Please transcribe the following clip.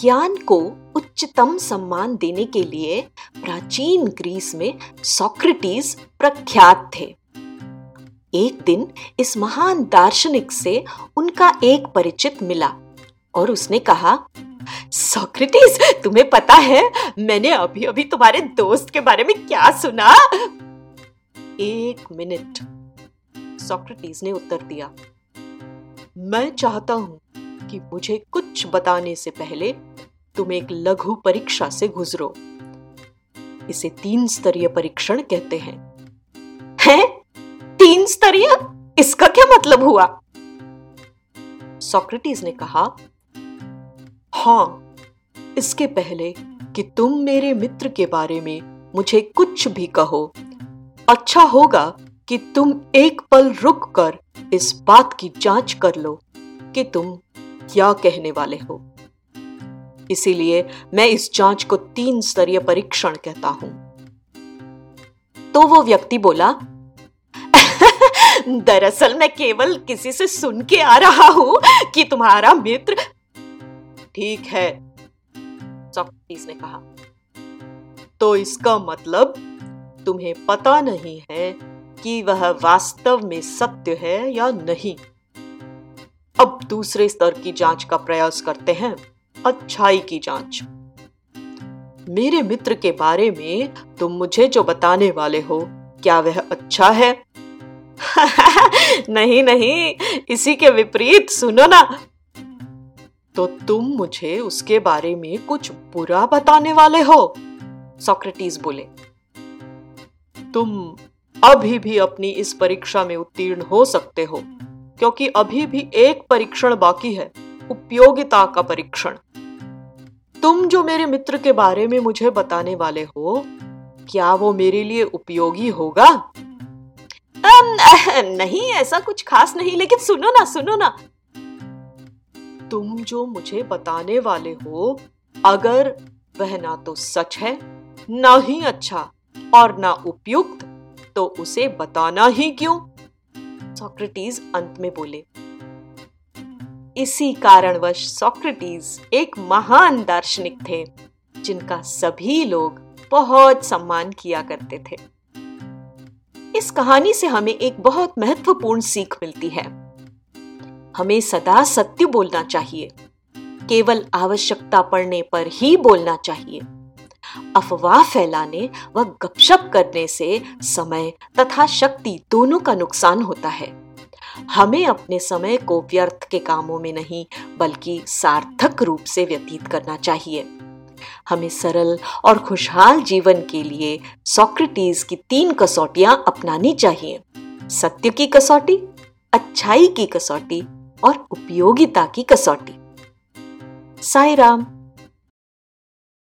ज्ञान को उच्चतम सम्मान देने के लिए प्राचीन ग्रीस में सोक्रेटिस प्रख्यात थे। एक दिन इस महान दार्शनिक से उनका एक परिचित मिला और उसने कहा, सोक्रेटिस, तुम्हें पता है, मैंने अभी अभी तुम्हारे दोस्त के बारे में क्या सुना? एक मिनट। सोक्रेटिस ने उत्तर दिया, मैं चाहता हूँ कि मुझे कुछ बताने से पहले तुम एक लघु परीक्षा से गुजरो। इसे तीन स्तरीय परीक्षण कहते हैं। हैं? तीन स्तरीय? इसका क्या मतलब हुआ? सोक्रेटिस ने कहा, हाँ, इसके पहले कि तुम मेरे मित्र के बारे में मुझे कुछ भी कहो अच्छा होगा कि तुम एक पल रुक कर इस बात की जाँच कर लो कि तुम क्या कहने वाले हो? इसीलिए मैं इस जाँच को तीन स्तरीय परीक्षण कहता हूँ। तो वो व्यक्ति बोला, दरअसल मैं केवल किसी से सुन के आ रहा हूँ कि तुम्हारा मित्र ठीक है, सोक्रेटिस ने कहा। तो इसका मतलब तुम्हें पता नहीं है कि वह वास्तव में सत्य है या नहीं? अब दूसरे स्तर की जाँच का प्रयास करते हैं। अच्छाई की जाँच। मेरे मित्र के बारे में तुम मुझे जो बताने वाले हो, क्या वह अच्छा है? नहीं नहीं, इसी के विपरीत सुनो ना। तो तुम मुझे उसके बारे में कुछ बुरा बताने वाले हो? सोक्रेटिस बोले। तुम अभी भी अपनी इस परीक्षा में उत्तीर्ण हो सकते हो। क्योंकि अभी भी एक परीक्षण बाकी है, उपयोगिता का परीक्षण। तुम जो मेरे मित्र के बारे में मुझे बताने वाले हो, क्या वो मेरे लिए उपयोगी होगा? नहीं, ऐसा कुछ खास नहीं, लेकिन सुनो ना सुनो ना। तुम जो मुझे बताने वाले हो, अगर वह ना तो सच है, ना ही अच्छा और ना उपयुक्त तो उसे बताना ही क्यों? सोक्रेटिस अंत में बोले। इसी कारणवश सोक्रेटिस एक महान दार्शनिक थे, जिनका सभी लोग बहुत सम्मान किया करते थे। इस कहानी से हमें एक बहुत महत्वपूर्ण सीख मिलती है। हमें सदा सत्य बोलना चाहिए, केवल आवश्यकता पड़ने पर ही बोलना चाहिए। अफवाह फैलाने व गपशप करने से समय तथा शक्ति दोनों का नुकसान होता है। हमें अपने समय को व्यर्थ के कामों में नहीं, बल्कि सार्थक रूप से व्यतीत करना चाहिए। हमें सरल और खुशहाल जीवन के लिए सोक्रेटिस की तीन कसौटियाँ अपनानी चाहिए। सत्य की कसौटी, अच्छाई की कसौटी और उपयोगिता की कसौटी। साई राम